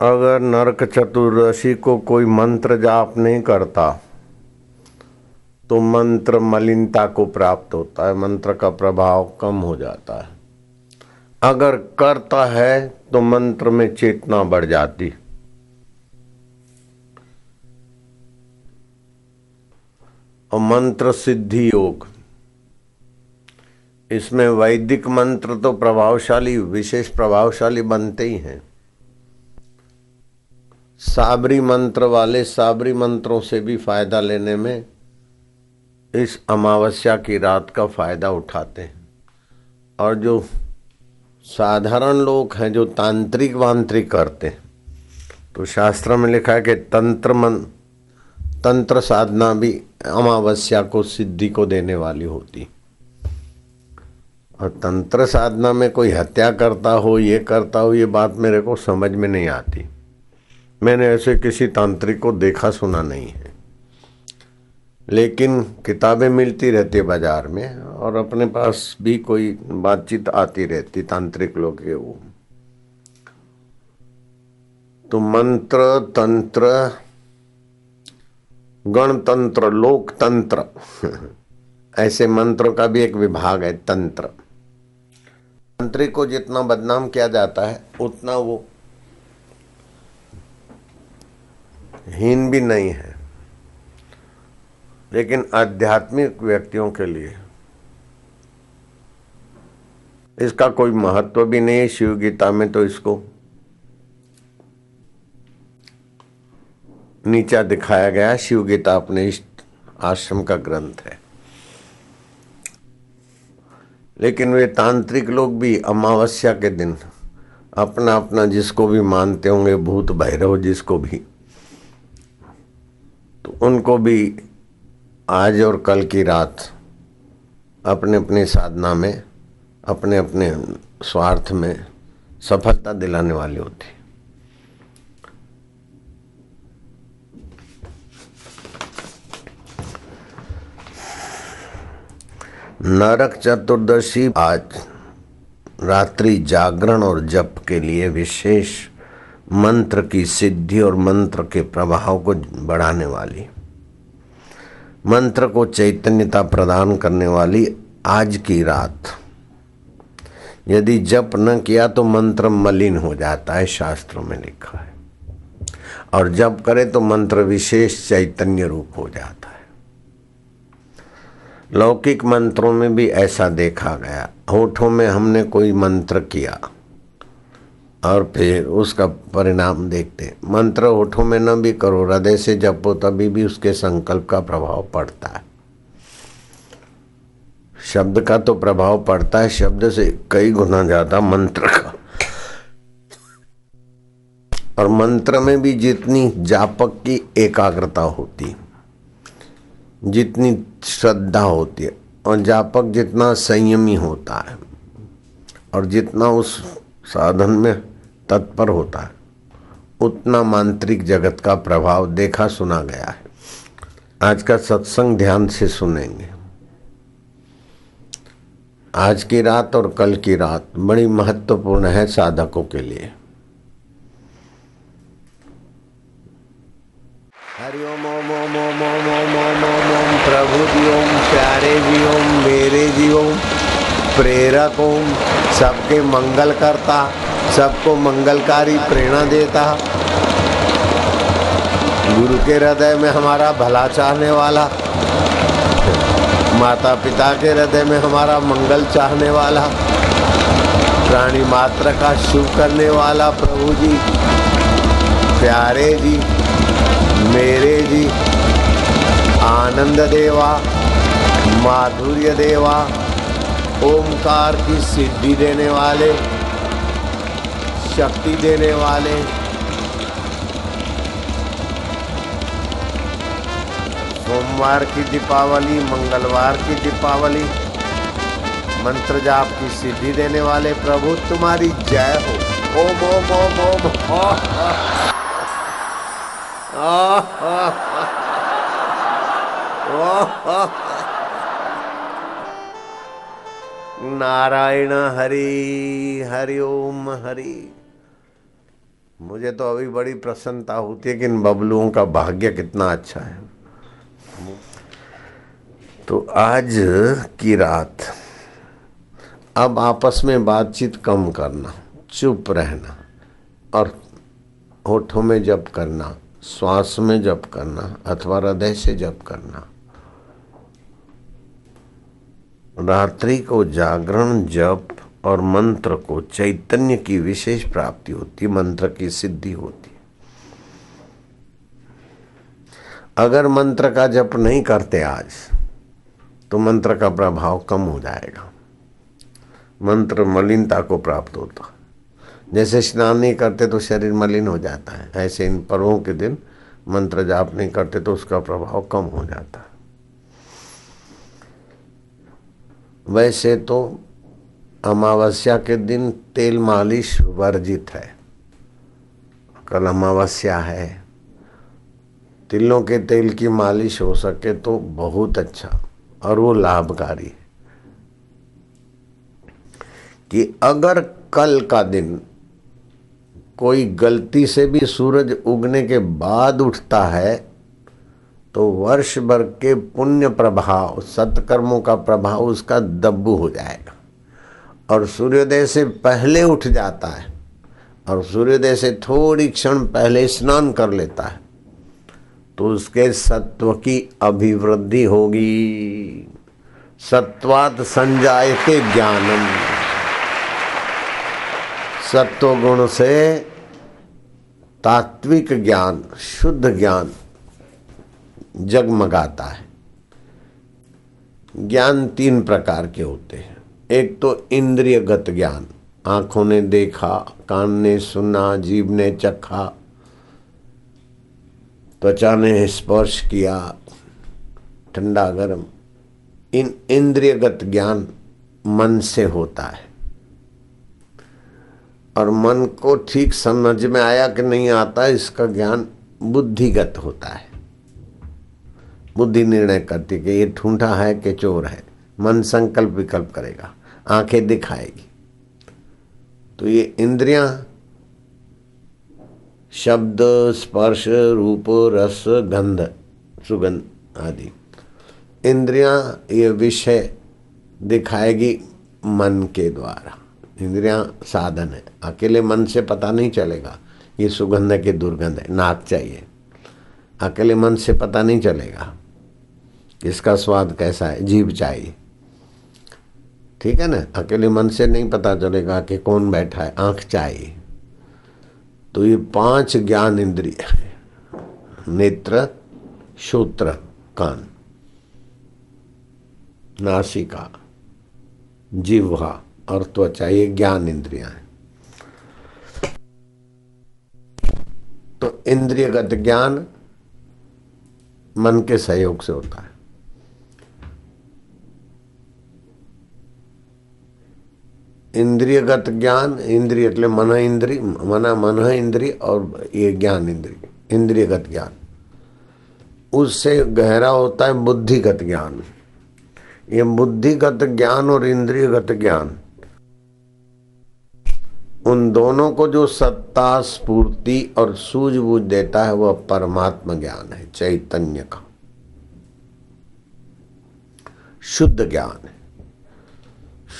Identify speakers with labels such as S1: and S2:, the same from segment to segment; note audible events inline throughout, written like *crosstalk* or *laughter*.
S1: अगर नरक चतुर्दशी को कोई मंत्र जाप नहीं करता तो मंत्र मलिनता को प्राप्त होता है, मंत्र का प्रभाव कम हो जाता है। अगर करता है तो मंत्र में चेतना बढ़ जाती। और मंत्र सिद्धि योग। इसमें वैदिक मंत्र तो प्रभावशाली, विशेष प्रभावशाली बनते ही हैं। साबरी मंत्र वाले साबरी मंत्रों से भी फ़ायदा लेने में इस अमावस्या की रात का फ़ायदा उठाते हैं। और जो साधारण लोग हैं, जो तांत्रिक वांत्रिक करते हैं तो शास्त्र में लिखा है कि तंत्र मन, तंत्र साधना भी अमावस्या को सिद्धि को देने वाली होती। और तंत्र साधना में कोई हत्या करता हो, ये करता हो, ये बात मेरे को समझ में नहीं आती। मैंने ऐसे किसी तांत्रिक को देखा सुना नहीं है। लेकिन किताबें मिलती रहती बाज़ार में और अपने पास भी कोई बातचीत आती रहती तांत्रिक लोग के वो। तो मंत्र, तंत्र, गणतंत्र, लोकतंत्र, *laughs* ऐसे मंत्रों का भी एक विभाग है, तंत्र। तांत्रिक को जितना बदनाम किया जाता है, उतना वो हीन भी नहीं है, लेकिन आध्यात्मिक व्यक्तियों के लिए इसका कोई महत्व भी नहीं है शिव गीता में तो इसको नीचा दिखाया गया शिव गीता अपने इष्ट आश्रम का ग्रंथ है। लेकिन वे तांत्रिक लोग भी अमावस्या के दिन अपना अपना जिसको भी मानते होंगे, भूत भैरव जिसको भी तो उनको भी आज और कल की रात अपने अपने साधना में अपने अपने स्वार्थ में सफलता दिलाने वाली होती। नरक चतुर्दशी आज रात्रि जागरण और जप के लिए विशेष मंत्र की सिद्धि और मंत्र के प्रभाव को बढ़ाने वाली। मंत्र को चैतन्यता प्रदान करने वाली आज की रात। यदि जप न किया तो मंत्र मलिन हो जाता है, शास्त्रों में लिखा है। और जप करे तो मंत्र विशेष चैतन्य रूप हो जाता है। लौकिक मंत्रों में भी ऐसा देखा गया, होठों में हमने कोई मंत्र किया। और फिर उसका परिणाम देखते मंत्र होठों में न भी करो, हृदय से जपो तभी भी उसके संकल्प का प्रभाव पड़ता है। शब्द का तो प्रभाव पड़ता है, शब्द से कई गुना ज़्यादा मंत्र का। और मंत्र में भी जितनी जापक की एकाग्रता होती जितनी श्रद्धा होती है, और जापक जितना संयमी होता है, और जितना उस साधन में तत्पर होता है उतना मांत्रिक जगत का प्रभाव देखा सुना गया है आज का सत्संग ध्यान से सुनेंगे आज की रात और कल की रात बड़ी महत्वपूर्ण है साधकों के लिए हरिओम ओम ओम ओम ओम ओम ओम ओम ओम प्रभु जी ओम प्यारे जी ओम मेरे जी ओम प्रेरक ओम सबके मंगल करता सबको मंगलकारी प्रेरणा देता गुरु के हृदय में हमारा भला चाहने वाला माता पिता के हृदय में हमारा मंगल चाहने वाला, प्राणी मात्र का शुभ करने वाला प्रभु जी, प्यारे जी, मेरे जी, आनंद देवा, माधुर्य देवा ओमकार की सिद्धि देने वाले शक्ति देने वाले। सोमवार की दीपावली, मंगलवार की दीपावली, मंत्र जाप की सिद्धि देने वाले प्रभु, तुम्हारी जय हो। ओम ओम ओम ओम। नारायण हरि हरि ओम, हरि। मुझे तो अभी बड़ी प्रसन्नता होती है कि इन बबलुओं का भाग्य कितना अच्छा है। तो आज की रात, अब आपस में बातचीत कम करना, चुप रहना, और होठों में जप करना, श्वास में जप करना, अथवा हृदय से जप करना। रात्रि को जागरण, जप और मंत्र को, चैतन्य की विशेष प्राप्ति होती, मंत्र की सिद्धि होती। अगर मंत्र का जप नहीं करते आज तो मंत्र का प्रभाव कम हो जाएगा। मंत्र मलिनता को प्राप्त होता। जैसे स्नान नहीं करते तो शरीर मलिन हो जाता है। ऐसे इन पर्वों के दिन मंत्र जाप नहीं करते तो उसका प्रभाव कम हो जाता। है वैसे तो अमावस्या के दिन तेल मालिश वर्जित है। कल अमावस्या है। तिलों के तेल की मालिश हो सके तो बहुत अच्छा और वो लाभकारी है। कि अगर कल का दिन कोई गलती से भी सूरज उगने के बाद उठता है तो वर्ष भर के पुण्य प्रभाव, सत्कर्मों का प्रभाव उसका दब्बू हो जाएगा। और सूर्योदय से पहले उठ जाता है और सूर्योदय से थोड़ी क्षण पहले स्नान कर लेता है तो उसके सत्व की अभिवृद्धि होगी। सत्वात संजायते ज्ञानम। सत्व गुण से तात्विक ज्ञान, शुद्ध ज्ञान जगमगाता है। ज्ञान तीन प्रकार के होते हैं। एक तो इंद्रियगत ज्ञान। आँखों ने देखा, कान ने सुना जीव ने चखा, त्वचा ने स्पर्श किया, ठंडा गर्म। इन इंद्रियगत ज्ञान मन से होता है। और मन को ठीक समझ में आया कि नहीं आता, इसका ज्ञान बुद्धिगत होता है। बुद्धि निर्णय करती कि ये ठूंठा है कि चोर है। मन संकल्प विकल्प करेगा। आँखें दिखाएगी। तो ये इंद्रियाँ, शब्द, स्पर्श, रूप, रस, गंध, सुगंध आदि, इंद्रियाँ ये विषय दिखाएगी मन के द्वारा। इंद्रियाँ साधन है। अकेले मन से पता नहीं चलेगा, ये सुगंध कि दुर्गंध है, नाक चाहिए। अकेले मन से पता नहीं चलेगा, इसका स्वाद कैसा है जीव चाहिए। ठीक है ना? अकेले मन से नहीं पता चलेगा कि कौन बैठा है। आँख चाहिए। तो ये पाँच ज्ञान इंद्रिय नेत्र, श्रोत्र, कान। नासिका, जिह्वा और त्वचा, ये ज्ञान इंद्रिया है। तो इंद्रियगत ज्ञान मन के सहयोग से होता है। इंद्रियगत ज्ञान इंद्रिय એટલે मन इंद्रिय मना मन इंद्रिय और ये ज्ञान इंद्रिय इंद्रियगत ज्ञान उससे गहरा होता है बुद्धिगत ज्ञान ये बुद्धिगत ज्ञान और इंद्रियगत ज्ञान उन दोनों को जो सत्ता स्फूर्ति और सूझबूझ देता है वह परमात्मा ज्ञान है चैतन्य का शुद्ध ज्ञान है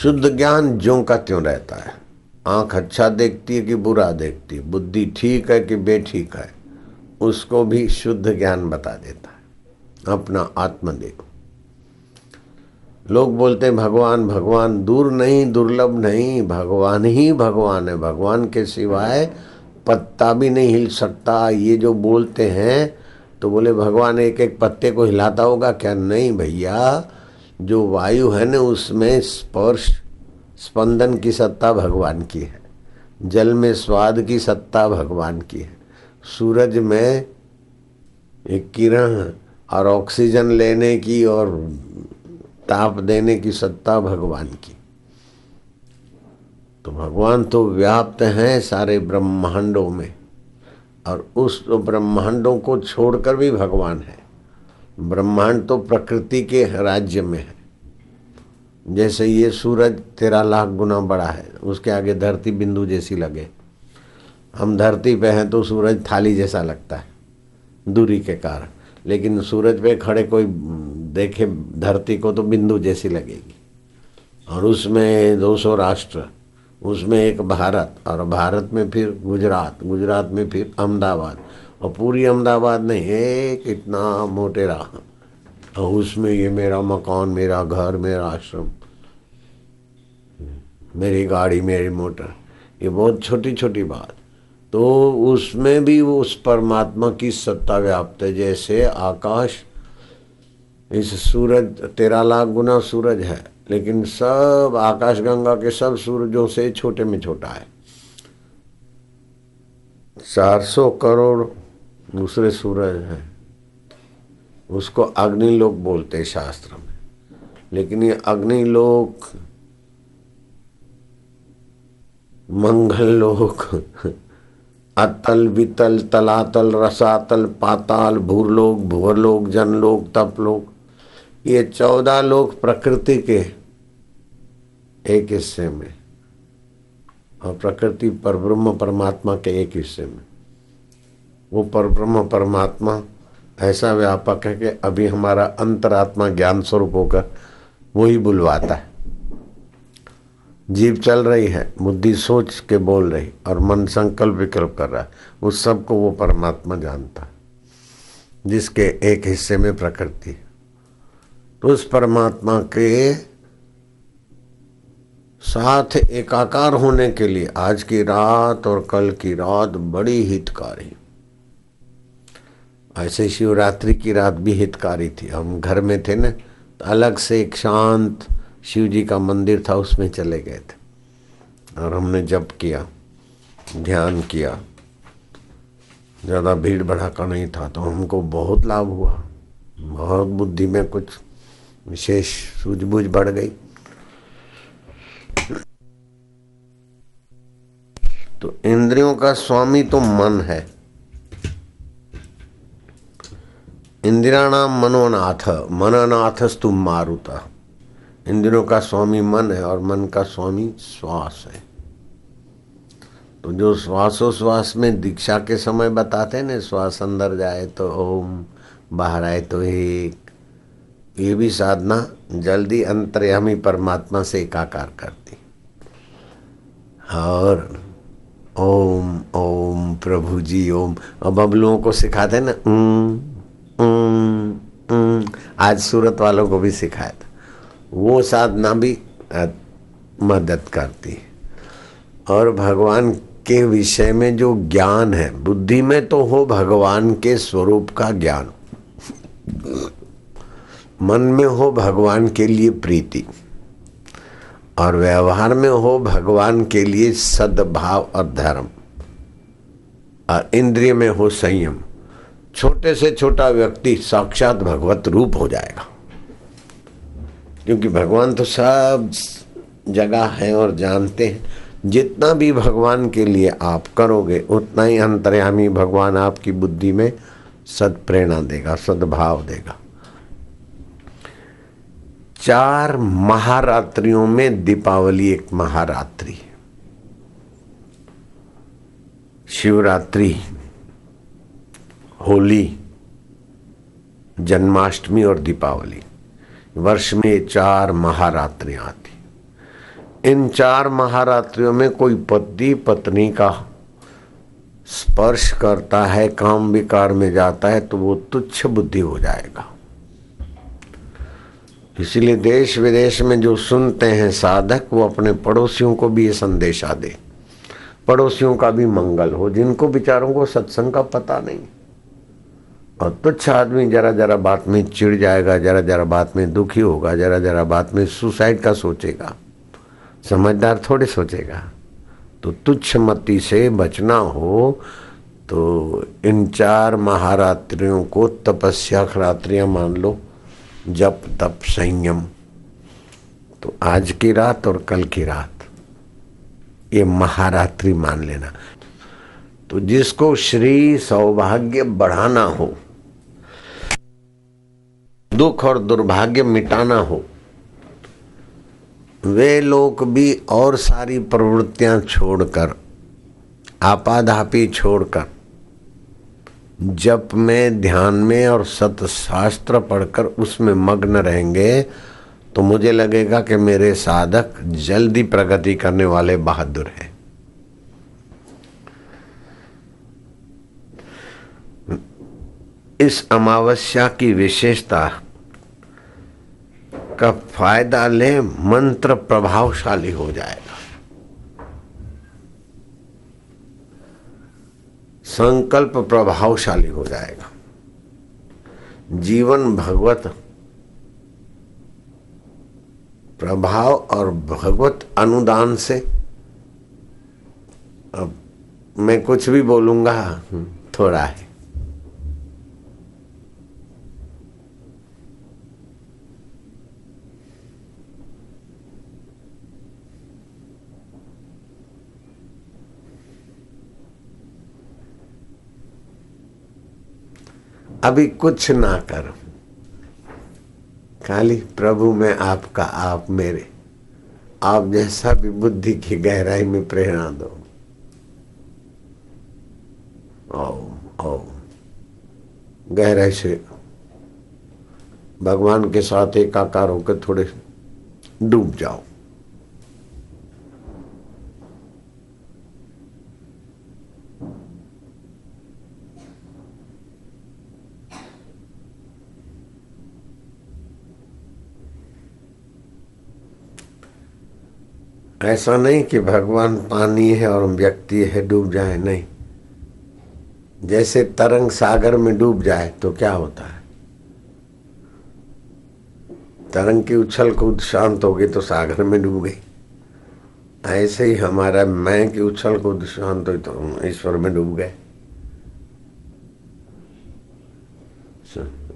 S1: शुद्ध ज्ञान जो का त्यों रहता है। आँख अच्छा देखती है कि बुरा देखती है। बुद्धि ठीक है कि बेठीक है, उसको भी शुद्ध ज्ञान बता देता है। अपना आत्मदेव लोग बोलते हैं, भगवान भगवान, दूर नहीं, दुर्लभ नहीं, भगवान ही भगवान है। भगवान के सिवाय पत्ता भी नहीं हिल सकता। ये जो बोलते हैं तो बोले, भगवान एक एक पत्ते को हिलाता होगा? क्या नहीं भैया जो वायु है ना, उसमें स्पर्श, स्पंदन की सत्ता भगवान की है। जल में स्वाद की सत्ता भगवान की है। सूरज में एक किरण और ऑक्सीजन लेने की और ताप देने की सत्ता भगवान की। तो भगवान तो व्याप्त हैं सारे ब्रह्मांडों में, और उस ब्रह्मांडों को छोड़कर भी भगवान है। ब्रह्मांड तो प्रकृति के राज्य में है। जैसे ये सूरज तेरह लाख गुना बड़ा है, उसके आगे धरती बिंदु जैसी लगे। हम धरती पे हैं तो सूरज थाली जैसा लगता है, दूरी के कारण। लेकिन सूरज पे खड़े कोई देखे धरती को तो बिंदु जैसी लगेगी। और उसमें 200 राष्ट्र, उसमें एक भारत, और भारत में फिर गुजरात गुजरात में फिर अहमदाबाद और पूरी अहमदाबाद नहीं, एक इतना मोटेरा और उसमें ये मेरा मकान, मेरा घर, मेरा आश्रम, मेरी गाड़ी, मेरी मोटर, ये बहुत छोटी छोटी बात। तो उसमें भी वो उस परमात्मा की सत्ता व्याप्त है, जैसे आकाश, इस सूरज, तेरह लाख गुना सूरज है, लेकिन सब आकाश गंगा के सब सूरजों से छोटे में छोटा है। चार सौ करोड़ दूसरे सूरज हैं। उसको अग्निलोक बोलते हैं शास्त्र में। लेकिन ये अग्निलोक मंगल लोक, अतल, वितल, तलातल, रसातल, पाताल, भूरलोक भूरलोक जनलोक, तपलोक, ये चौदह लोक प्रकृति के एक हिस्से में और प्रकृति पर ब्रह्म परमात्मा के एक हिस्से में। वो पर ब्रह्म परमात्मा, ऐसा व्यापक है कि अभी हमारा अंतरात्मा ज्ञान स्वरूप होकर वो ही बुलवाता है। जीव चल रही है, बुद्धि सोच के बोल रही, और मन संकल्प विकल्प कर रहा है। उस सबको वो परमात्मा जानता है, जिसके एक हिस्से में प्रकृति तो उस परमात्मा के साथ एकाकार होने के लिए आज की रात और कल की रात बड़ी हितकारी ऐसे शिवरात्रि की रात भी हितकारी थी। हम घर में थे ना तो अलग से एक शांत शिव जी का मंदिर था, उसमें चले गए थे। और हमने जप किया, ध्यान किया। ज़्यादा भीड़ भड़ाका नहीं था तो हमको बहुत लाभ हुआ। बहुत बुद्धि में कुछ विशेष सूझबूझ बढ़ गई। तो इंद्रियों का स्वामी तो मन है। इंदिराणाम मनोनाथ, मननाथस्तु मारुता। इंद्रियों का स्वामी मन है और मन का स्वामी श्वास है। तो जो श्वासोश्वास में दीक्षा के समय बताते हैं ना, श्वास अंदर जाए तो ओम, बाहर आए तो एक। ये भी साधना जल्दी अंतर्यामी परमात्मा से एकाकार करती। और ओम ओम प्रभु जी ओम। अब अब लोगों को सिखाते ना आज सूरत वालों को भी सिखाया था। वो साधना भी मदद करती और भगवान के विषय में जो ज्ञान है, बुद्धि में तो हो भगवान के स्वरूप का ज्ञान। मन में हो भगवान के लिए प्रीति। और व्यवहार में हो भगवान के लिए सद्भाव और धर्म। और इंद्रिय में हो संयम। छोटे से छोटा व्यक्ति साक्षात भगवत रूप हो जाएगा। क्योंकि भगवान तो सब जगह है और जानते हैं। जितना भी भगवान के लिए आप करोगे, उतना ही अंतर्यामी भगवान आपकी बुद्धि में सद प्रेरणा देगा, सद्भाव देगा। चार महारात्रियों में दीपावली एक महारात्रि। शिवरात्रि होली, जन्माष्टमी और दीपावली। वर्ष में चार महारात्रियाँ आती। इन चार महारात्रियों में कोई पति, पत्नी का स्पर्श करता है, काम विकार में जाता है तो वो तुच्छ बुद्धि हो जाएगा। इसीलिए देश विदेश में जो सुनते हैं साधक, वो अपने पड़ोसियों को भी ये संदेशा दे। पड़ोसियों का भी मंगल हो, जिनको बेचारों को सत्संग का पता नहीं। और तुच्छ आदमी जरा जरा बात में चिढ़ जाएगा, जरा जरा बात में दुखी होगा, जरा जरा बात में सुसाइड का सोचेगा। समझदार थोड़े सोचेगा। तो तुच्छ मति से बचना हो तो इन चार महारात्रियों को तपस्या रात्रियाँ मान लो, जप, तप, संयम। तो आज की रात और कल की रात, ये महारात्रि मान लेना। तो जिसको श्री सौभाग्य बढ़ाना हो दुख और दुर्भाग्य मिटाना हो। वे लोग भी और सारी प्रवृत्तियाँ छोड़कर, आपाधापी छोड़कर, जप में, ध्यान में और सतशास्त्र पढ़कर उसमें मग्न रहेंगे तो मुझे लगेगा कि मेरे साधक जल्दी प्रगति करने वाले बहादुर हैं। इस अमावस्या की विशेषता का फ़ायदा ले, मंत्र प्रभावशाली हो जाएगा। संकल्प प्रभावशाली हो जाएगा। जीवन भगवत प्रभाव और भगवत अनुदान से, अब मैं कुछ भी बोलूँगा, थोड़ा है। अभी कुछ ना करो। खाली प्रभु में आपका आप मेरे। आप जैसा भी बुद्धि की गहराई में प्रेरणा दो। ओम ओम गहराई से भगवान के साथ एकाकार होकर थोड़े डूब जाओ। ऐसा नहीं कि भगवान पानी है और व्यक्ति है, डूब जाए, नहीं। जैसे तरंग सागर में डूब जाए तो क्या होता है? तरंग की उछल कूद शांत हो गई तो सागर में डूब गई। ऐसे ही हमारा मैं की उछल कूद शांत हुई तो ईश्वर में डूब गए।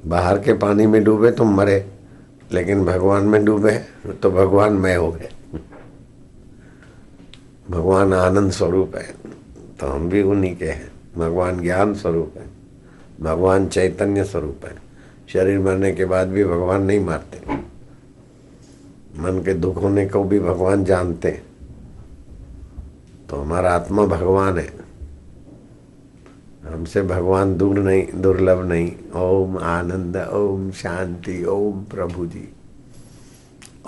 S1: बाहर के पानी में डूबे तो मरे, लेकिन भगवान में डूबे तो भगवान मैं हो गए। भगवान आनंद स्वरूप है। तो हम भी उन्हीं के हैं। भगवान ज्ञान स्वरूप है। भगवान चैतन्य स्वरूप है। शरीर मरने के बाद भी भगवान नहीं मारते। मन के दुख होने को भी भगवान जानते। तो हमारा आत्मा भगवान है। हमसे भगवान दूर नहीं, दुर्लभ नहीं। ओम आनंद, ओम शांति, ओम प्रभु जी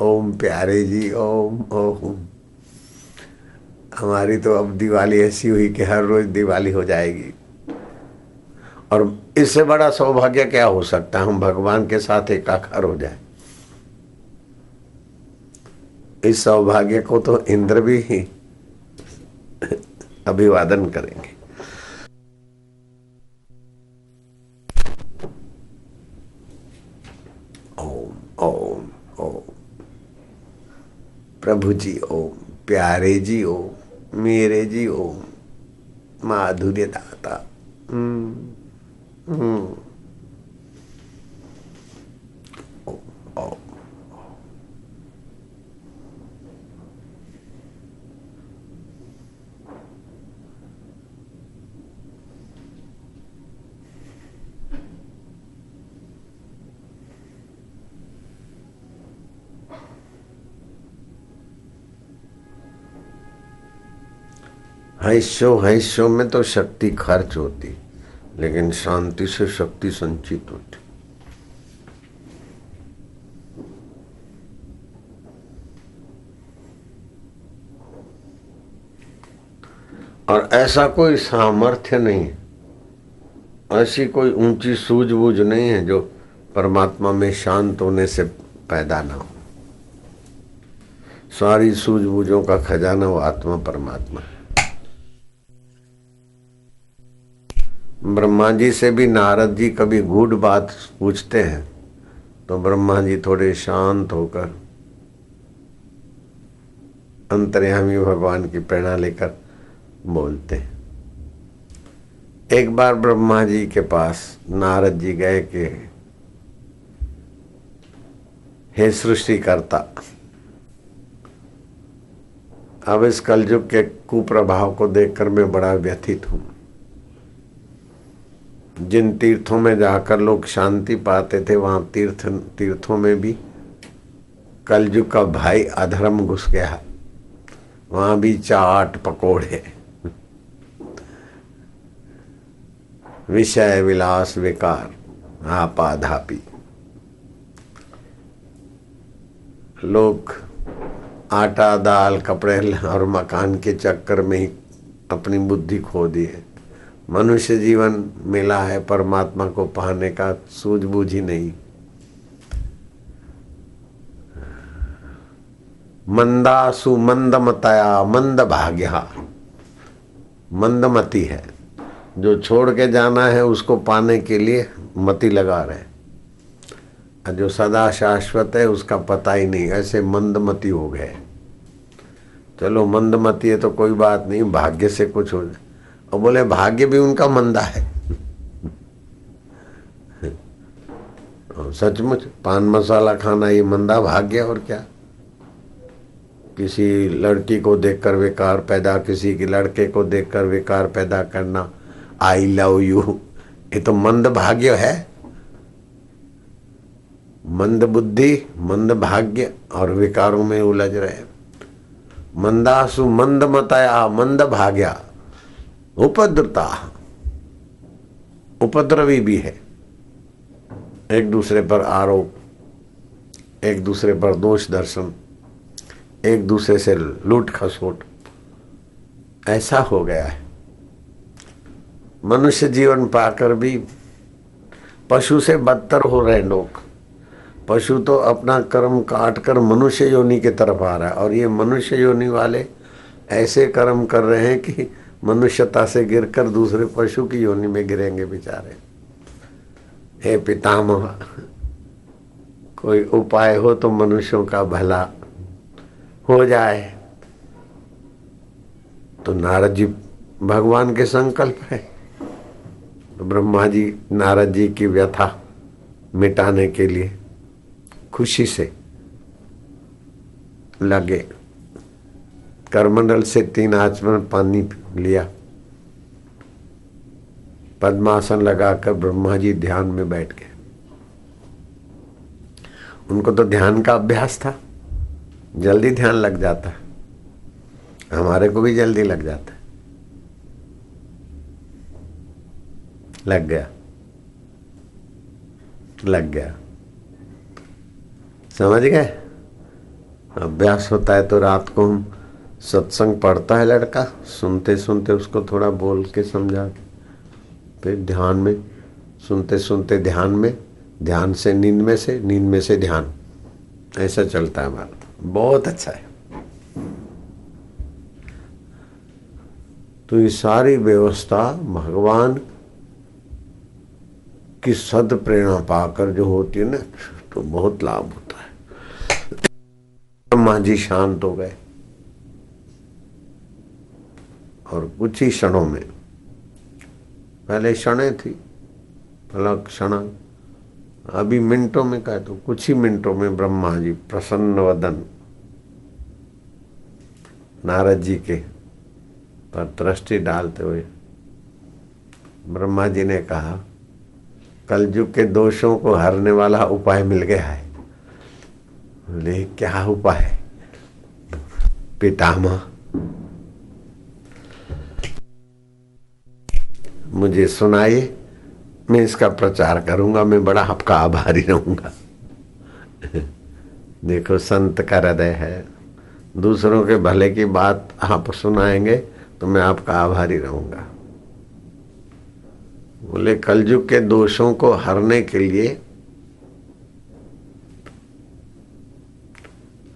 S1: ओम प्यारे जी, ओम ओम। हमारी तो अब दिवाली ऐसी हुई कि हर रोज दिवाली हो जाएगी। और इससे बड़ा सौभाग्य क्या हो सकता? है हम भगवान के साथ एकाकार हो जाए। इस सौभाग्य को तो इंद्र भी ही *laughs* अभिवादन करेंगे। ओम ओम ओम। प्रभु जी ओम, प्यारे जी ओम। मेरे जी ओम माधुर्य दाता हम्म, हम्म। हैशो हैशो में तो शक्ति खर्च होती, लेकिन शांति से शक्ति संचित होती। और ऐसा कोई सामर्थ्य नहीं है, ऐसी कोई ऊँची सूझबूझ नहीं है जो परमात्मा में शांत होने से पैदा ना हो। सारी सूझबूझों का खजाना वो आत्मा परमात्मा है। ब्रह्मा जी से भी नारद जी कभी गूढ़ बात पूछते हैं तो ब्रह्मा जी थोड़े शांत होकर अंतर्यामी भगवान की प्रेरणा लेकर बोलते हैं। एक बार ब्रह्मा जी के पास नारद जी गए कि, हे सृष्टि करता अब इस कलयुग के कुप्रभाव को देखकर मैं बड़ा व्यथित हूँ। जिन तीर्थों में जाकर लोग शांति पाते थे, वहाँ तीर्थ, तीर्थों में भी कलयुग का भाई अधर्म घुस गया। वहाँ भी चाट पकोड़े। विषय विलास विकार, आपाधापी। लोग आटा, दाल, कपड़े और मकान के चक्कर में ही अपनी बुद्धि खो दी है मनुष्य जीवन मिला है परमात्मा को पाने का सूझबूझ ही नहीं। मंदासु मंदमतया मंद भाग्या मंदमती है। जो छोड़ के जाना है उसको पाने के लिए मति लगा रहे जो सदा शाश्वत है उसका पता ही नहीं, ऐसे मंदमती हो गए। चलो मंदमती है तो कोई बात नहीं, भाग्य से कुछ हो जाए। और बोले, भाग्य भी उनका मंदा है। सचमुच पान मसाला खाना ये मंदा भाग्य और क्या? किसी लड़की को देखकर विकार पैदा, किसी के लड़के को देखकर विकार पैदा करना आई लव यू ये तो मंद भाग्य है। मंद बुद्धि, मंद भाग्य, और विकारों में उलझ रहे मंदासु मंद मतया, मंद भाग्या। उपद्रता। उपद्रवी भी है। एक दूसरे पर आरोप, एक दूसरे पर दोष दर्शन, एक दूसरे से लूट खसोट। ऐसा हो गया है। मनुष्य जीवन पाकर भी पशु से बदतर हो रहे लोग। पशु तो अपना कर्म काट कर मनुष्य योनि की तरफ़ आ रहा है और ये मनुष्य योनि वाले ऐसे कर्म कर रहे हैं कि मनुष्यता से गिरकर दूसरे पशु की योनि में गिरेंगे बेचारे। हे पितामह, कोई उपाय हो तो मनुष्यों का भला हो जाए। तो नारद जी भगवान के संकल्प है। तो ब्रह्मा जी, नारद जी की व्यथा मिटाने के लिए खुशी से लगे। करमंडल से तीन आचमन पानी लिया। पद्मासन लगाकर ब्रह्मा जी ध्यान में बैठ गए। उनको तो ध्यान का अभ्यास था। जल्दी ध्यान लग जाता। है हमारे को भी जल्दी लग जाता। है लग गया। लग गया। समझ गए? अभ्यास होता है तो रात को हम सत्संग पढ़ता है लड़का सुनते सुनते उसको थोड़ा बोल के समझा फिर ध्यान में सुनते सुनते ध्यान में, ध्यान से नींद में से, नींद में से ध्यान। ऐसा चलता है हमारा। बहुत अच्छा है। तो ये सारी व्यवस्था भगवान की सद प्रेरणा पाकर जो होती है ना तो बहुत लाभ होता है। ब्रह्मा जी शांत हो गए। और कुछ ही क्षणों में। पहले क्षण थी, भला क्षण। अभी मिनटों में कहे तो कुछ ही मिनटों में ब्रह्मा जी प्रसन्न वदन। नारद जी के पर दृष्टि डालते हुए ब्रह्मा जी ने कहा, कलयुग के दोषों को हरने वाला उपाय मिल गया है। बोले, क्या उपाय? पितामह मुझे सुनाइए। मैं इसका प्रचार करूँगा, मैं बड़ा आपका आभारी रहूँगा। *laughs* देखो, संत का हृदय है। दूसरों के भले की बात आप सुनाएँगे तो मैं आपका आभारी रहूँगा। बोले, कलयुग के दोषों को हरने के लिए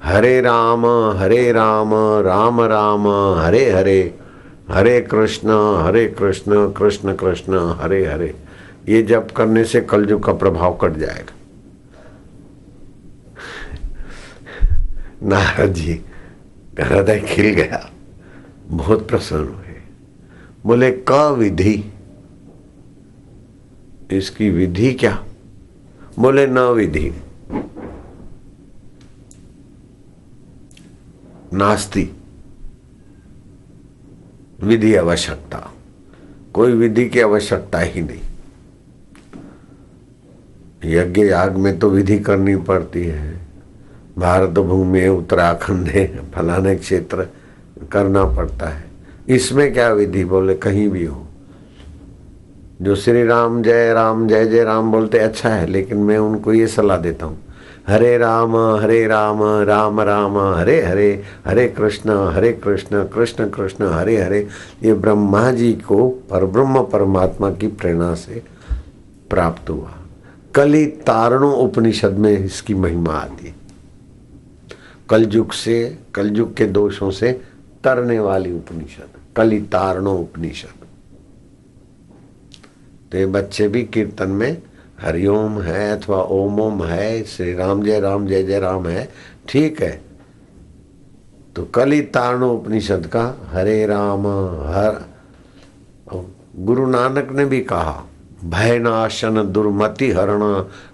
S1: हरे राम हरे राम राम राम, हरे हरे। हरे कृष्ण हरे कृष्ण कृष्ण कृष्ण, हरे हरे। ये जप करने से कलयुग का प्रभाव कट जाएगा। नारद जी, हृदय खिल गया। बहुत प्रसन्न हुए। बोले, क विधि? इसकी विधि क्या? बोले, न विधि। नास्ती। विधि आवश्यकता। कोई विधि की आवश्यकता ही नहीं। यज्ञ याग में तो विधि करनी पड़ती है। भारत भूमि उत्तराखंड है, फलाने क्षेत्र करना पड़ता है। इसमें क्या विधि बोले? कहीं भी हो। जो श्री राम जय राम जय जय राम बोलते अच्छा है, लेकिन मैं उनको ये सलाह देता हूँ। हरे राम हरे राम राम राम, हरे हरे हरे कृष्ण हरे कृष्ण कृष्ण कृष्ण, हरे हरे। ये ब्रह्मा जी को परब्रह्म परमात्मा की प्रेरणा से प्राप्त हुआ। कली तारणों उपनिषद में इसकी महिमा आती है। कलयुग से, कलयुग के दोषों से तरने वाली उपनिषद, कली तारणों उपनिषद। तो ये बच्चे भी कीर्तन में हरिओम है अथवा ओम ओम है, श्री राम जय राम जय जय राम है, ठीक है। तो कली तारणो उपनिषद का हरे राम, हर, गुरु नानक ने भी कहा, भय नाशन दुर्मति हरण,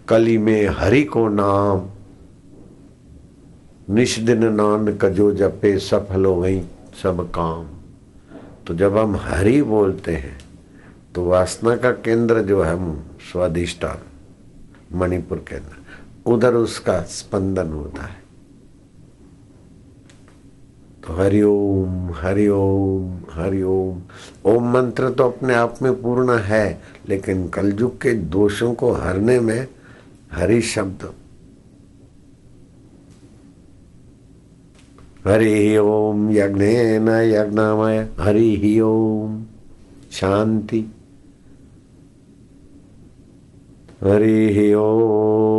S1: कली में हरि को नाम। निष्दिन नानक जो जपे सफल हो गई सब काम। तो जब हम हरि बोलते हैं तो वासना का केंद्र जो है स्वादिष्टान मणिपुर के अंदर। उधर उसका स्पंदन होता है। तो हरिओम हरिओम हरिओम ओम मंत्र तो अपने आप में पूर्ण है, लेकिन कलयुग के दोषों को हरने में हरि शब्द। हरि ओम यज्ञ न यज्ञमय, हरि ओम। शांति। हरि ओम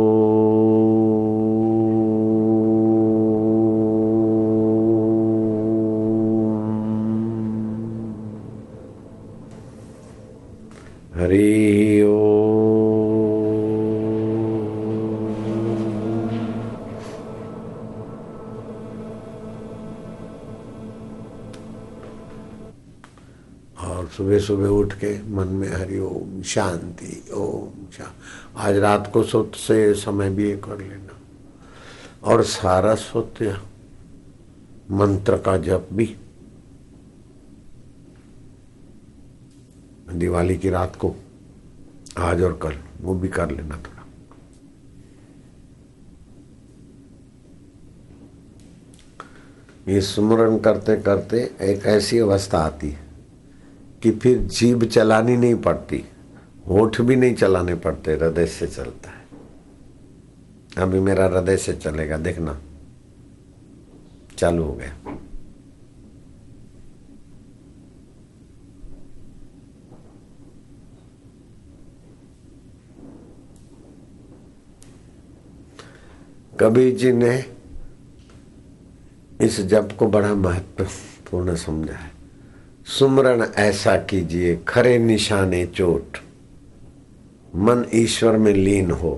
S1: हरि और सुबह सुबह उठ के मन में हरि ओम शांति, ओम शा आज रात को सोत से समय भी कर लेना। और सारा सोत्य, मंत्र का जप भी। दिवाली की रात को आज और कल, वो भी कर लेना थोड़ा। ये स्मरण करते करते एक ऐसी अवस्था आती है। कि फिर जीभ चलानी नहीं पड़ती, होठ भी नहीं चलाने पड़ते, हृदय से चलता है। अभी मेरा हृदय से चलेगा, देखना। चालू हो गया। कबीर जी ने इस जप को बड़ा महत्वपूर्ण समझा है। सुमरण ऐसा कीजिए, खरे निशाने चोट। मन ईश्वर में लीन हो,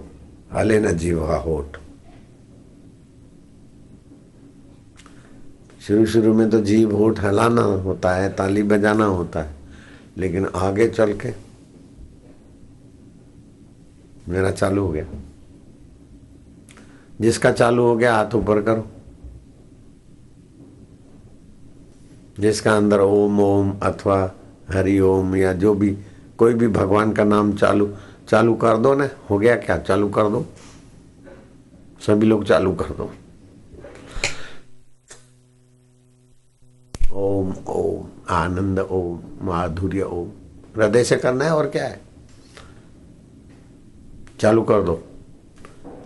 S1: हले न जीवा होठ शुरू शुरू में तो जीव होठ हलाना होता है, ताली बजाना होता है, लेकिन आगे चल के मेरा चालू हो गया। जिसका चालू हो गया, हाथ ऊपर करो। जिसका अंदर ओम ओम अथवा हरि ओम या जो भी, कोई भी भगवान का नाम चालू चालू कर दो ना, हो गया क्या? चालू कर दो। सभी लोग चालू कर दो। ओम ओम, आनंद ओम, माधुर्य ओम। हृदय से करना है और क्या है? चालू कर दो।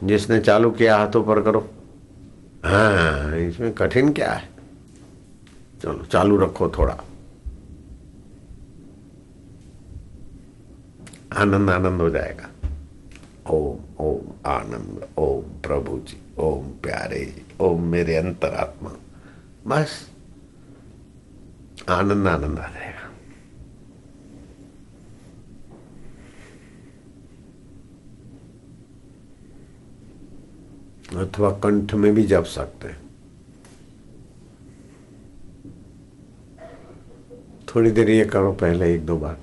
S1: जिसने चालू किया हाथों पर करो। हाँ इसमें कठिन क्या है? चलो, चालू रखो थोड़ा। आनंद आनंद हो जाएगा। ओम ओम आनंद, ओम प्रभु जी ओम प्यारे, ओम मेरे अंतरात्मा। बस, आनंद आनंद आ जाएगा। अथवा कंठ में भी जप सकते हैं। थोड़ी देर ये करो पहले एक दो बार।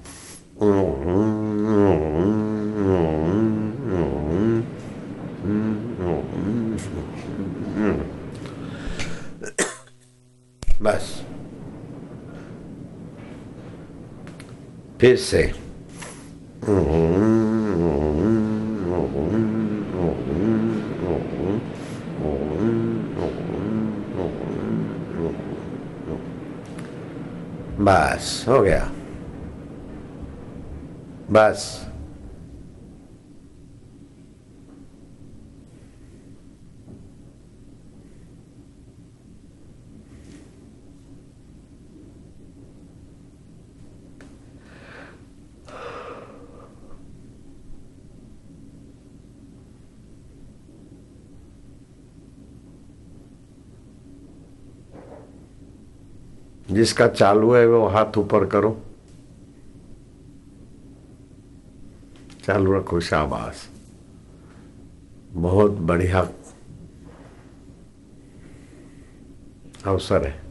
S1: बस। फिर से। बस हो गया बस जिसका चालू है वो हाथ ऊपर करो। चालू रखो, शाबाश। बहुत बढ़िया अवसर है।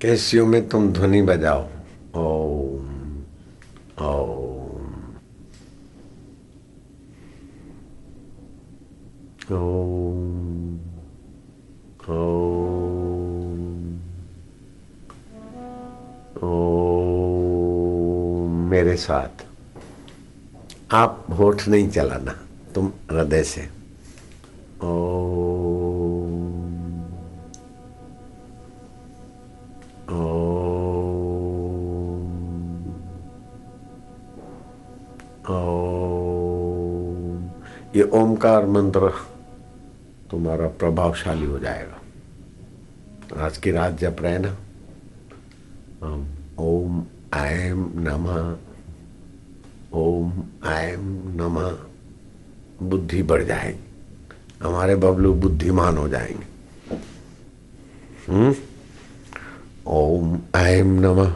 S1: कैसियों में तुम ध्वनि बजाओ। साथ। आप होठ नहीं चलाना, तुम हृदय से। ओम ये ओमकार मंत्र तुम्हारा प्रभावशाली हो जाएगा। आज की रात जप रहे ना? ओम ऐम नमः नमः। बुद्धि बढ़ जाएगी हमारे बबलू बुद्धिमान हो जाएँगे। हम्म? ओम ऐम नमः।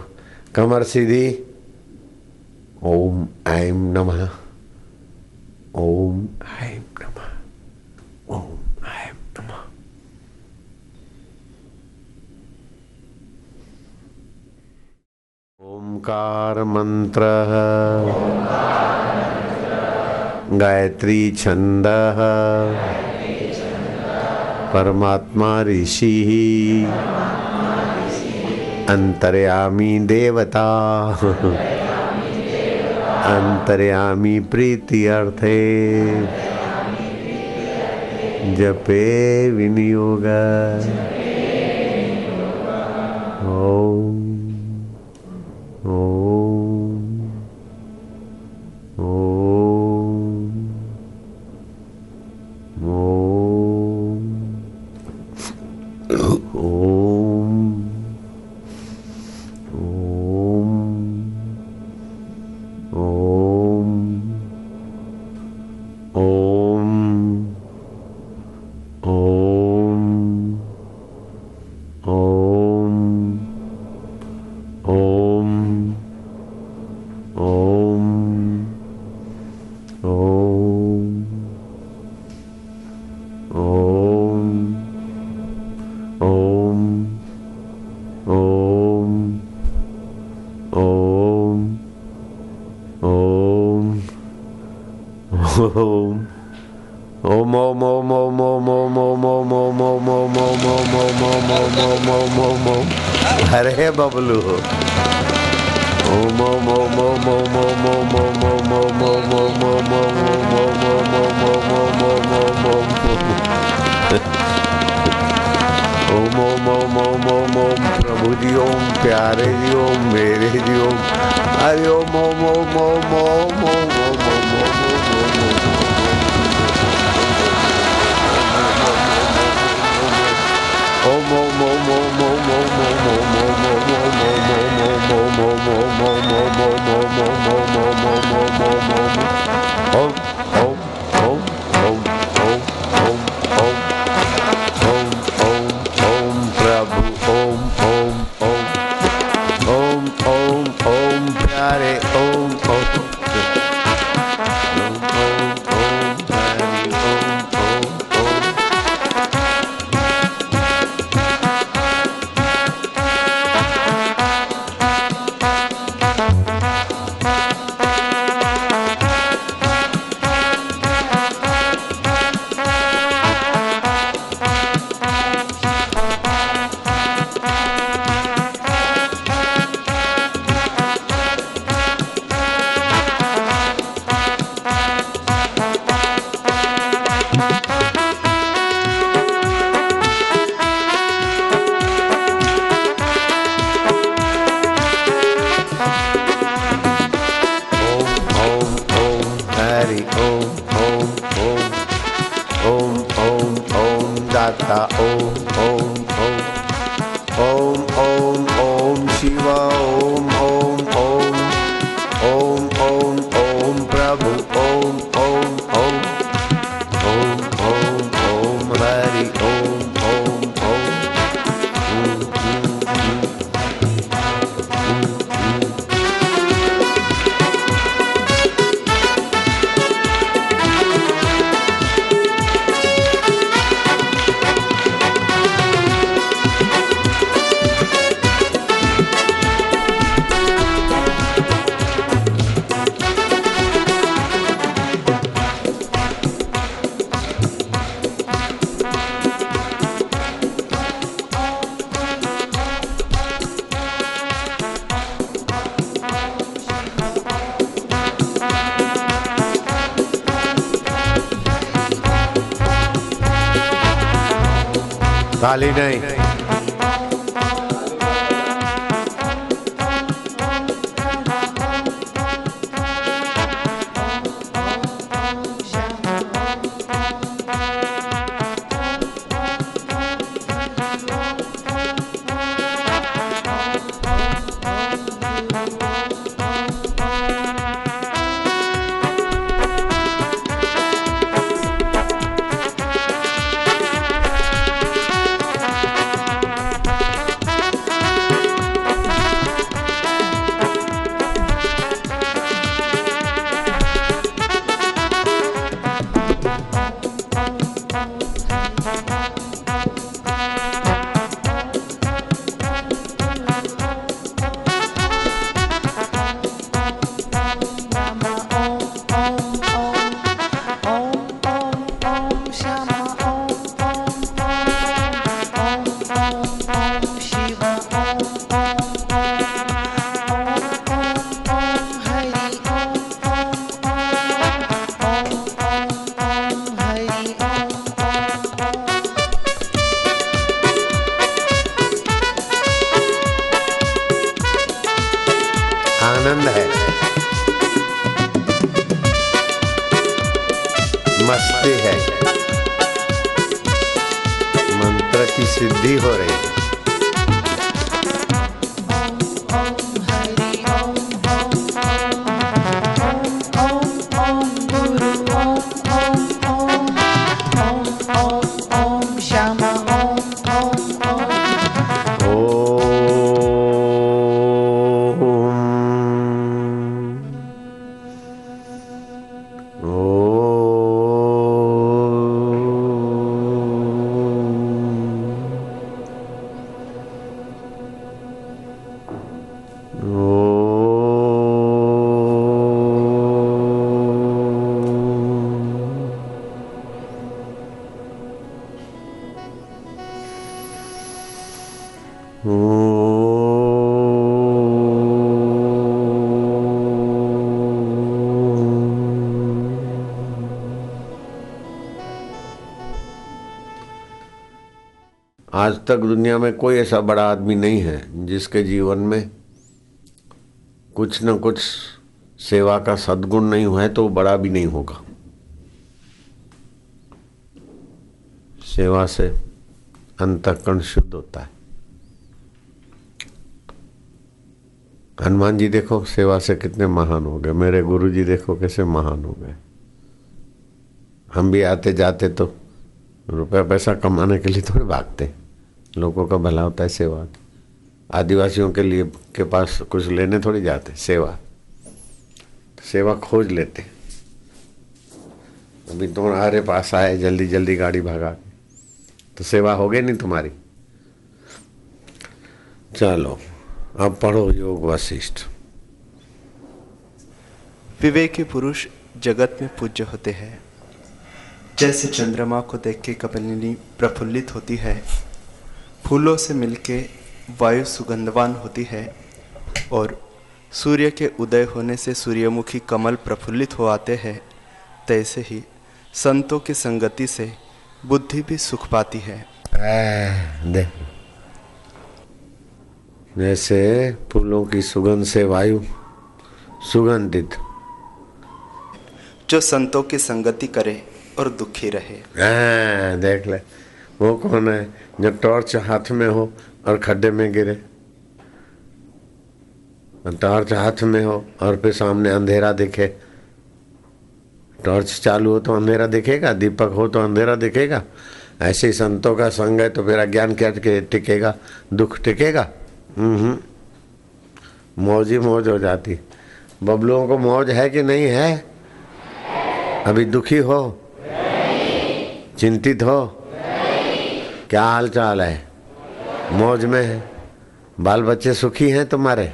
S1: कमर सीधी। ओम ऐम नमः। ओम ऐम नमः। ओम ऐम नमः। ओंकार मंत्र। गायत्री छंद परमात्मा ऋषि अंतर्यामी देवता अंतर्यामी प्रीति अर्थे जपे विनियोग ताली नहीं आनंद है। मस्ती है। मंत्र की सिद्धि हो रही है। आज तक दुनिया में कोई ऐसा बड़ा आदमी नहीं है जिसके जीवन में कुछ न कुछ सेवा का सद्गुण नहीं हुआ है तो बड़ा भी नहीं होगा। सेवा से अंतकरण शुद्ध होता है। हनुमान जी देखो, सेवा से कितने महान हो गए। मेरे गुरु जी देखो, कैसे महान हो गए। हम भी आते जाते तो रुपया पैसा कमाने के लिए थोड़े भागते। लोगों का भला होता है, सेवा। आदिवासियों के लिए, के पास कुछ लेने थोड़ी जाते, सेवा। सेवा खोज लेते। अभी तुम्हारे पास आए जल्दी जल्दी गाड़ी भगा तो सेवा हो गई नहीं तुम्हारी? चलो, अब पढ़ो योग वशिष्ठ।
S2: विवेकी पुरुष जगत में पूज्य होते हैं। जैसे चंद्रमा को देख के कपिलिनी प्रफुल्लित होती है फूलों से मिलके वायु सुगंधवान होती है और सूर्य के उदय होने से सूर्यमुखी कमल प्रफुल्लित हो आते हैं तैसे ही संतों की संगति से बुद्धि भी सुख पाती है।
S1: देख। जैसे फूलों की सुगंध से वायु सुगंधित।
S2: जो संतों की संगति करे और दुखी रहे।
S1: हाँ, देख ले। वो कौन है? जो टॉर्च हाथ में हो और खड्डे में गिरे। टॉर्च हाथ में हो और फिर सामने अंधेरा दिखे। टॉर्च चालू हो तो अंधेरा दिखेगा, दीपक हो तो अंधेरा दिखेगा। ऐसे ही संतों का संग है तो फिर अज्ञान क्या टिकेगा? दुख टिकेगा? हम्म मौज ही मौज हो जाती। बबलुओं को मौज है कि नहीं है? अभी दुखी हो? चिंतित हो? क्या हाल चाल है? मौज में है। बाल बच्चे सुखी हैं तुम्हारे?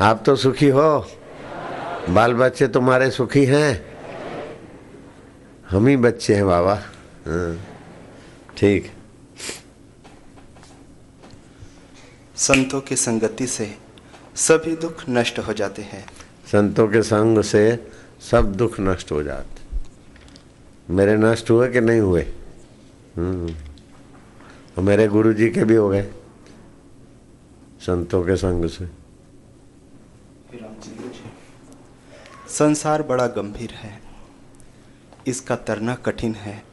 S1: आप तो सुखी हो। बाल बच्चे तुम्हारे सुखी हैं। हम ही बच्चे हैं बाबा। हाँ, ठीक।
S2: संतों की संगति से सभी दुख नष्ट हो जाते हैं।
S1: संतों के संग से सब दुख नष्ट हो जाते मेरे नष्ट हुए कि नहीं हुए? हम्म। और मेरे गुरु जी के भी हो गए संतों के संग से।
S2: संसार बड़ा गंभीर है। इसका तरना कठिन है।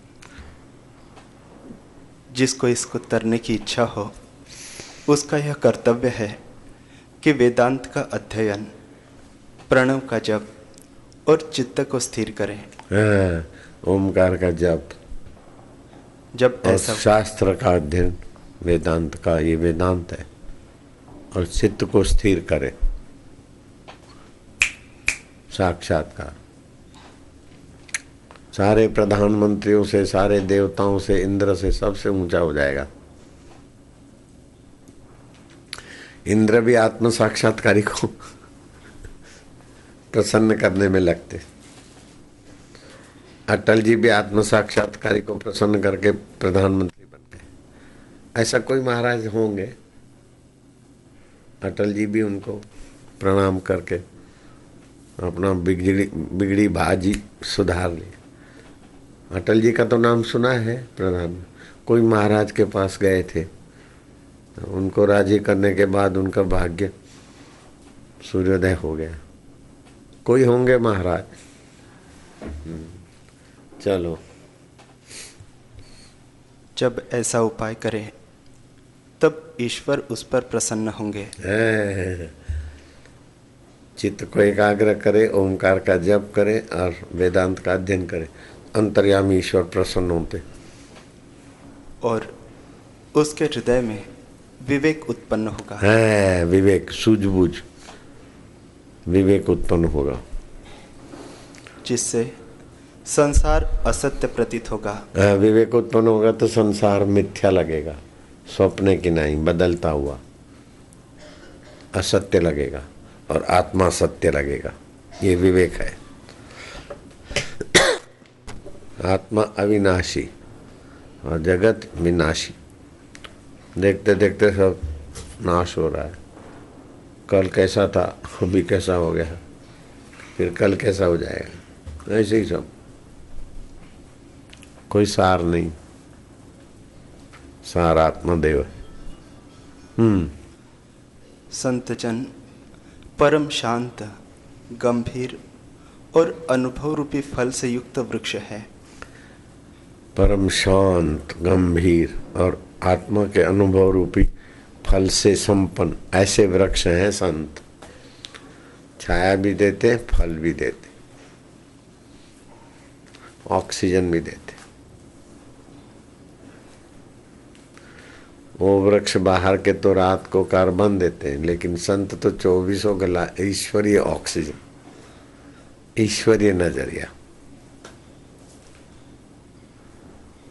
S2: जिसको इसको तरने की इच्छा हो उसका यह कर्तव्य है कि वेदांत का अध्ययन प्रणव का जप और चित्त को स्थिर करें।
S1: हाँ, ओमकार का जप
S2: जब
S1: और
S2: ऐसा
S1: शास्त्र का अध्ययन वेदांत का ये वेदांत है। और चित्त को स्थिर करे। साक्षात्कार। सारे प्रधानमंत्रियों से सारे देवताओं से इंद्र से सबसे ऊँचा हो जाएगा। इंद्र भी आत्म साक्षात्कारी को *laughs* प्रसन्न करने में लगते। अटल जी भी आत्म साक्षात्कारी को प्रसन्न करके प्रधानमंत्री बन गए। ऐसा कोई महाराज होंगे? अटल जी भी उनको प्रणाम करके अपना बिगड़ी बिगड़ी भाजी सुधार ली अटल जी का तो नाम सुना है प्रधान। कोई महाराज के पास गए थे उनको राज़ी करने के बाद उनका भाग्य सूर्योदय हो गया। कोई होंगे महाराज? चलो।
S2: जब ऐसा उपाय करें तब ईश्वर उस पर प्रसन्न होंगे। *laughs*
S1: चित्त को एकाग्र करे ओंकार का जप करे और वेदांत का अध्ययन करे। अंतर्यामी ईश्वर प्रसन्न होते।
S2: और उसके हृदय में विवेक उत्पन्न होगा।
S1: है विवेक सूझबूझ। विवेक उत्पन्न होगा।
S2: जिससे संसार असत्य प्रतीत होगा।
S1: विवेक उत्पन्न होगा तो संसार मिथ्या लगेगा। स्वप्न की नहीं, बदलता हुआ। असत्य लगेगा और आत्मा सत्य लगेगा। ये विवेक है। आत्मा अविनाशी और जगत विनाशी। देखते देखते सब नाश हो रहा है। कल कैसा था, अभी कैसा हो गया। फिर कल कैसा हो जाएगा। ऐसे ही सब। कोई सार नहीं। सार आत्मदेव। है हम्म।
S2: संतजन परम शांत गंभीर और अनुभव रूपी फल से युक्त वृक्ष है।
S1: परम शांत गंभीर और आत्मा के अनुभव रूपी फल से संपन्न ऐसे वृक्ष हैं संत। छाया भी देते फल भी देते। ऑक्सीजन भी देते। वो वृक्ष बाहर के तो रात को कार्बन देते हैं लेकिन संत तो चौबीसों गला ईश्वरीय ऑक्सीजन ईश्वरीय नज़रिया।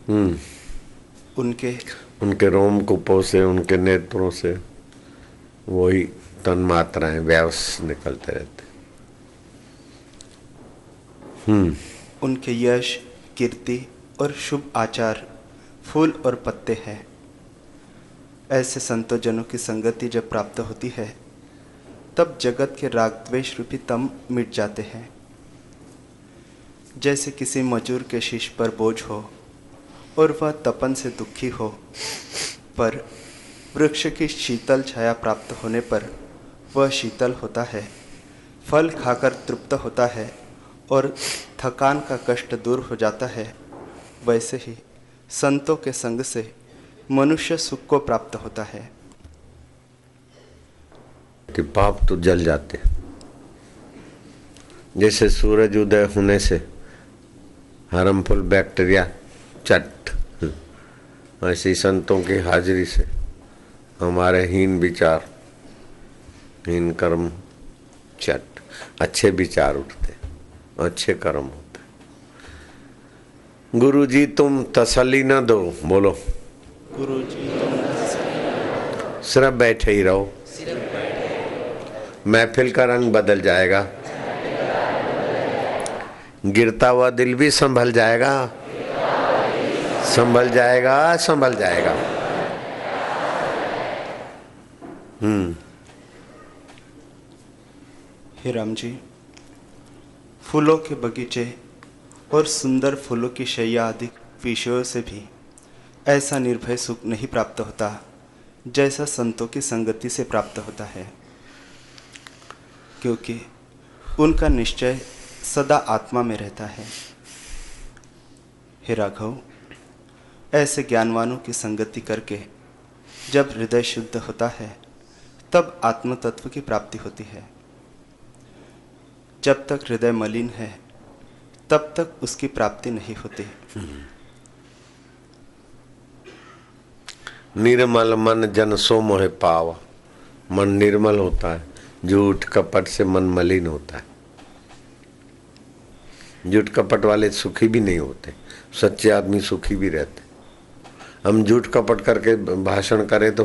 S1: हम्म।
S2: उनके
S1: उनके रोम कुपों से उनके नेत्रों से वही तन मात्राएँ व्यास निकलते रहते। हम्म।
S2: उनके यश कीर्ति और शुभ आचार फूल और पत्ते हैं। ऐसे संतों जनों की संगति जब प्राप्त होती है, तब जगत के राग द्वेष रूपी तम मिट जाते हैं। जैसे किसी मजूर के शीश पर बोझ हो और वह तपन से दुखी हो, पर वृक्ष की शीतल छाया प्राप्त होने पर वह शीतल होता है, फल खाकर तृप्त होता है और थकान का कष्ट दूर हो जाता है, वैसे ही संतों के संग से मनुष्य सुख को प्राप्त होता है।
S1: कि पाप तो जल जाते जैसे सूरज उदय होने से हार्मफुल बैक्टीरिया चट, ऐसे संतों की हाजिरी से हमारे हीन विचार, हीन कर्म चट, अच्छे विचार उठते अच्छे कर्म होते गुरु जी तुम तसली न दो, बोलो।
S2: गुरु जी
S1: सिर्फ़ बैठे ही रहो। महफिल का रंग बदल जाएगा। गिरता हुआ दिल भी संभल जाएगा। संभल जाएगा संभल जाएगा। हम्म।
S2: हे राम जी फूलों के बगीचे और सुंदर फूलों की शैया आदि विषयों से भी ऐसा निर्भय सुख नहीं प्राप्त होता, जैसा संतों की संगति से प्राप्त होता है। क्योंकि उनका निश्चय सदा आत्मा में रहता है। हे राघव, ऐसे ज्ञानवानों की संगति करके जब हृदय शुद्ध होता है, तब आत्म तत्व की प्राप्ति होती है। जब तक हृदय मलिन है, तब तक उसकी प्राप्ति नहीं होती।
S1: निर्मल मन जन सो मोहे पावा। मन निर्मल होता है। झूठ कपट से मन मलिन होता है। झूठ कपट वाले सुखी भी नहीं होते। सच्चे आदमी सुखी भी रहते। हम झूठ कपट करके भाषण करें तो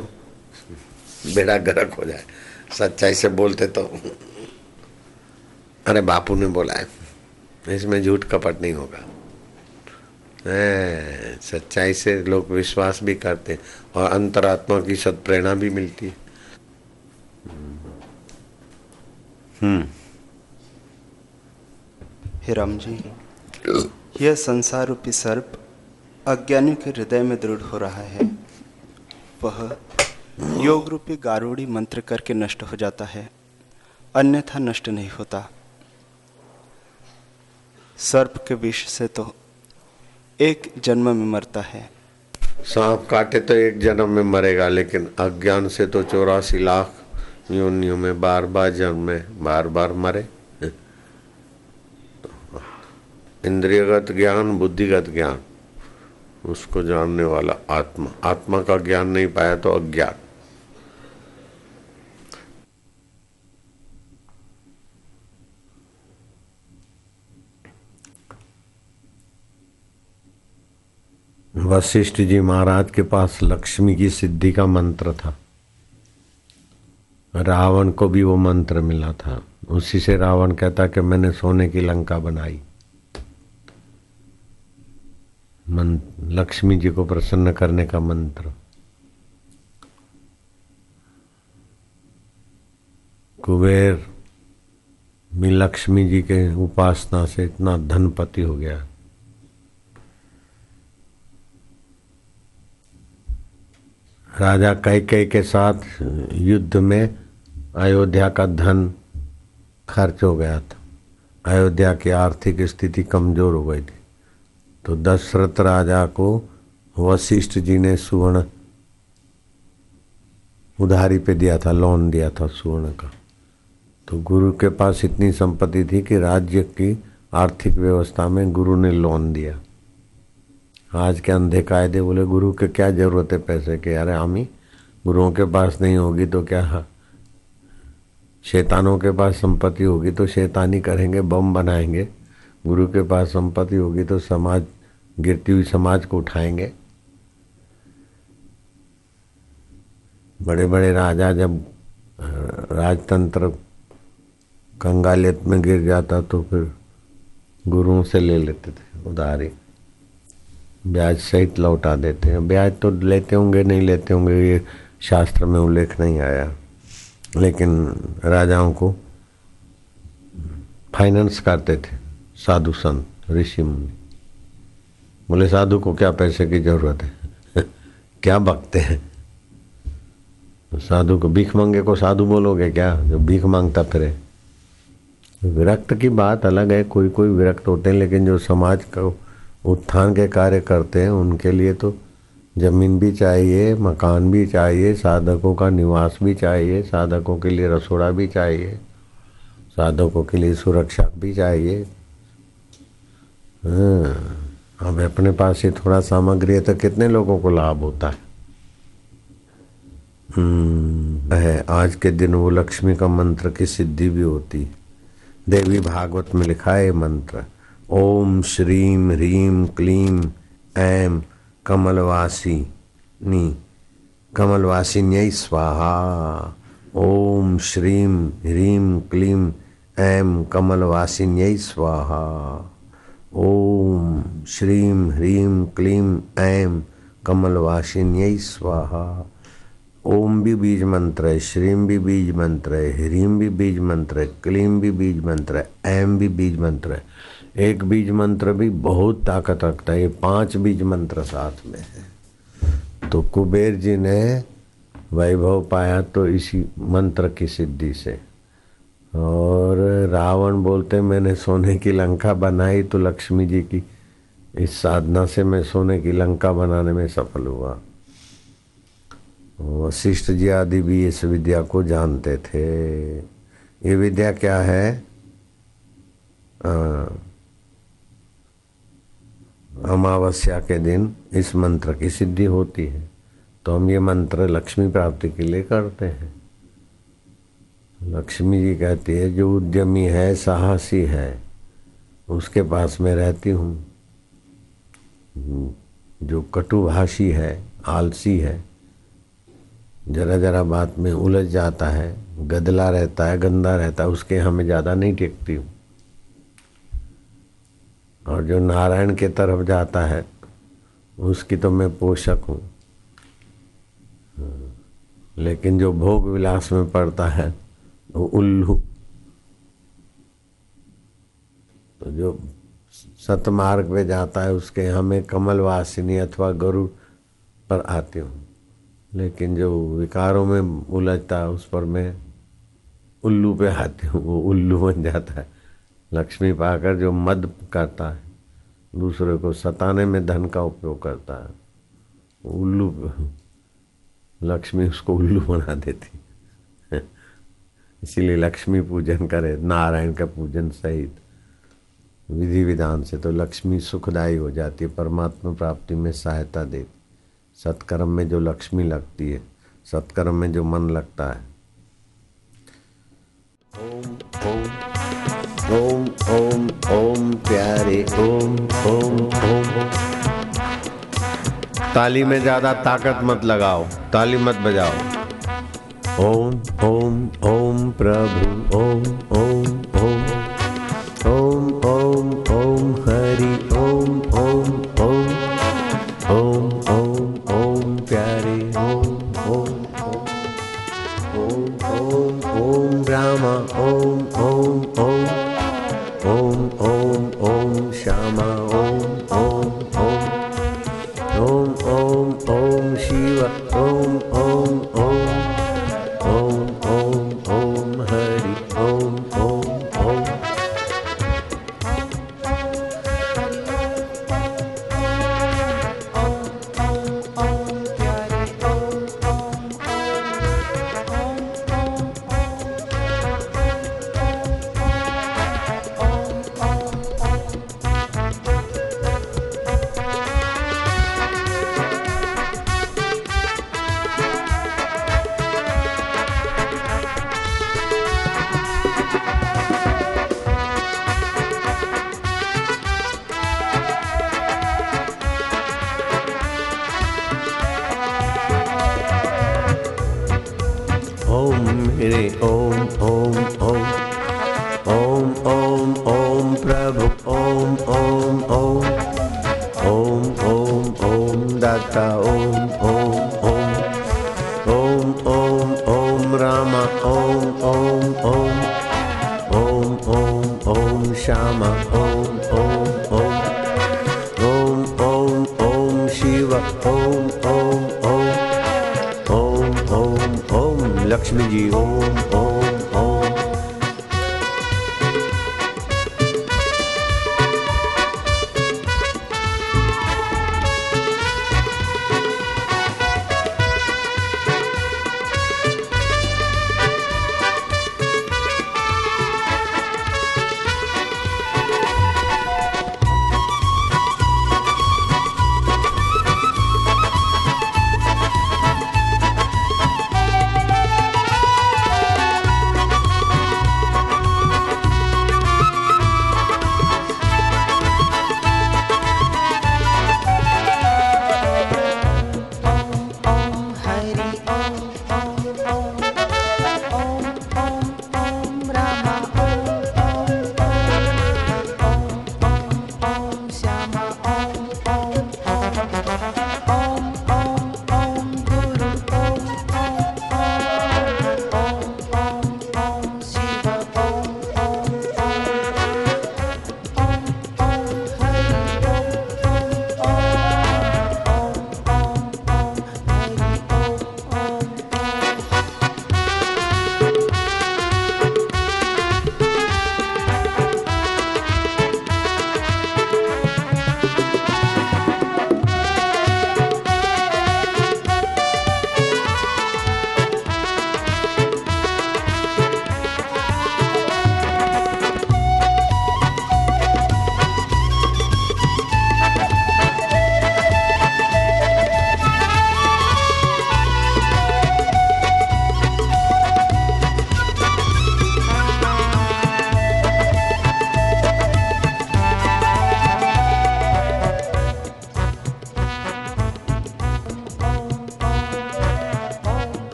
S1: बेड़ा गरक हो जाए। सच्चाई से बोलते तो अरे बापू ने बोला है, इसमें झूठ कपट नहीं होगा। सच्चाई से लोग विश्वास भी करते और अंतरात्मा की सद प्रेरणा भी मिलती है। हम्म।
S2: हे राम जी यह संसार रूपी सर्प अज्ञानी के हृदय में दृढ़ हो रहा है। वह योग रूपी गारूड़ी मंत्र करके नष्ट हो जाता है अन्यथा नष्ट नहीं होता। सर्प के विष से तो एक जन्म में मरता है।
S1: सांप काटे तो एक जन्म में मरेगा, लेकिन अज्ञान से तो चौरासी लाख योनियों में बार बार जन्म में बार बार मरे। इंद्रियगत ज्ञान, बुद्धिगत ज्ञान, उसको जानने वाला आत्मा। आत्मा का ज्ञान नहीं पाया तो अज्ञान। वशिष्ठ जी महाराज के पास लक्ष्मी की सिद्धि का मंत्र था। रावण को भी वो मंत्र मिला था। उसी से रावण कहता कि मैंने सोने की लंका बनाई। लक्ष्मी जी को प्रसन्न करने का मंत्र। कुबेर, भी लक्ष्मी जी के उपासना से इतना धनपति हो गया। राजा कैके के साथ युद्ध में अयोध्या का धन खर्च हो गया था। अयोध्या की आर्थिक स्थिति कमज़ोर हो गई थी। तो दशरथ राजा को वशिष्ठ जी ने सुवर्ण उधारी पे दिया था लोन दिया था सुवर्ण का। तो गुरु के पास इतनी संपत्ति थी कि राज्य की आर्थिक व्यवस्था में गुरु ने लोन दिया। आज के अंधे कायदे बोले, गुरु के क्या ज़रूरत है पैसे के? अरे आमी गुरुओं के पास नहीं होगी तो क्या? शैतानों के पास संपत्ति होगी तो शैतानी करेंगे, बम बनाएँगे। गुरु के पास संपत्ति होगी तो समाज, गिरती हुई समाज को उठाएँगे। बड़े बड़े राजा जब राजतंत्र कंगालियत में गिर जाता तो फिर गुरुओं से ले लेते थे, उधारी। ब्याज सहित लौटा देते हैं। ब्याज तो लेते होंगे, नहीं लेते होंगे, ये शास्त्र में उल्लेख नहीं आया। लेकिन राजाओं को फाइनेंस करते थे, साधु संत, ऋषि मुनि। बोले, साधु को क्या पैसे की ज़रूरत है? *laughs* क्या बकते हैं? साधु को भीख मांगे को साधु बोलोगे क्या? जो भीख माँगता फिरे। विरक्त की बात अलग है, कोई कोई विरक्त होते हैं, लेकिन जो समाज का उत्थान के कार्य करते हैं उनके लिए तो ज़मीन भी चाहिए मकान भी चाहिए साधकों का निवास भी चाहिए साधकों के लिए रसोड़ा भी चाहिए साधकों के लिए सुरक्षा भी चाहिए। हाँ अब अपने पास ही थोड़ा सामग्री है तो कितने लोगों को लाभ होता है? हम्म, है आज के दिन वो लक्ष्मी का मंत्र की सिद्धि भी होती देवी भागवत में लिखा है मंत्र ओम श्रीम ह्रीम क्लीम ऐम कमलवासिनी। कमलवासिन्य स्वाहा। ओम श्रीम ह्रीम क्लीम ऐम कमलवासिन्य स्वाहा। ओम श्रीम ह्रीम क्लीम ऐम कमलवासिन्य स्वाहा। ओम भी बीज मंत्र है श्रीम भी बीज मंत्र है ह्रीम भी बीज मंत्र है क्लीम भी बीज मंत्र है एम भी बीज मंत्र है। एक बीज मंत्र भी बहुत ताकत रखता है, ये पाँच बीज मंत्र साथ में है। तो कुबेर जी ने वैभव पाया तो इसी मंत्र की सिद्धि से। और रावण बोलते, मैंने सोने की लंका बनाई तो लक्ष्मी जी की, इस साधना से मैं सोने की लंका बनाने में सफल हुआ। वशिष्ठ जी आदि भी इस विद्या को जानते थे। ये विद्या क्या है? अमावस्या के दिन इस मंत्र की सिद्धि होती है। तो हम ये मंत्र लक्ष्मी प्राप्ति के लिए करते हैं। लक्ष्मी जी कहती है, जो उद्यमी है, साहसी है, उसके पास में रहती हूँ। जो कटुभाषी है, आलसी है, जरा जरा बात में उलझ जाता है, गदला रहता है, गंदा रहता है, उसके हमें ज़्यादा नहीं टेकती हूँ। और जो नारायण के तरफ़ जाता है, उसकी तो मैं पोषक हूँ। लेकिन जो भोग विलास में पड़ता है, वो उल्लू। तो जो सतमार्ग पे जाता है, उसके हमें कमल वासिनी अथवा गरुड़ पर आती हूँ। लेकिन जो विकारों में उलझता है, उस पर मैं उल्लू पे आती हूँ, वो उल्लू बन जाता है। लक्ष्मी पाकर जो मद करता है, दूसरे को सताने में धन का उपयोग करता है। उल्लू, लक्ष्मी उसको उल्लू बना देती इसीलिए लक्ष्मी पूजन करे, नारायण का पूजन सहित। विधि विधान से तो लक्ष्मी सुखदायी हो जाती है, परमात्मा प्राप्ति में सहायता देती सत्कर्म में जो लक्ष्मी लगती है, सत्कर्म में जो मन लगता है। ओम ओम। ओम ओम ओम प्यारे, ओम ओम ओम। ताली में ज़्यादा ताकत मत लगाओ, ताली मत बजाओ। ओम ओम ओम प्रभु, ओम ओम ओम। ओम ओम ओम हरि, ओम ओम।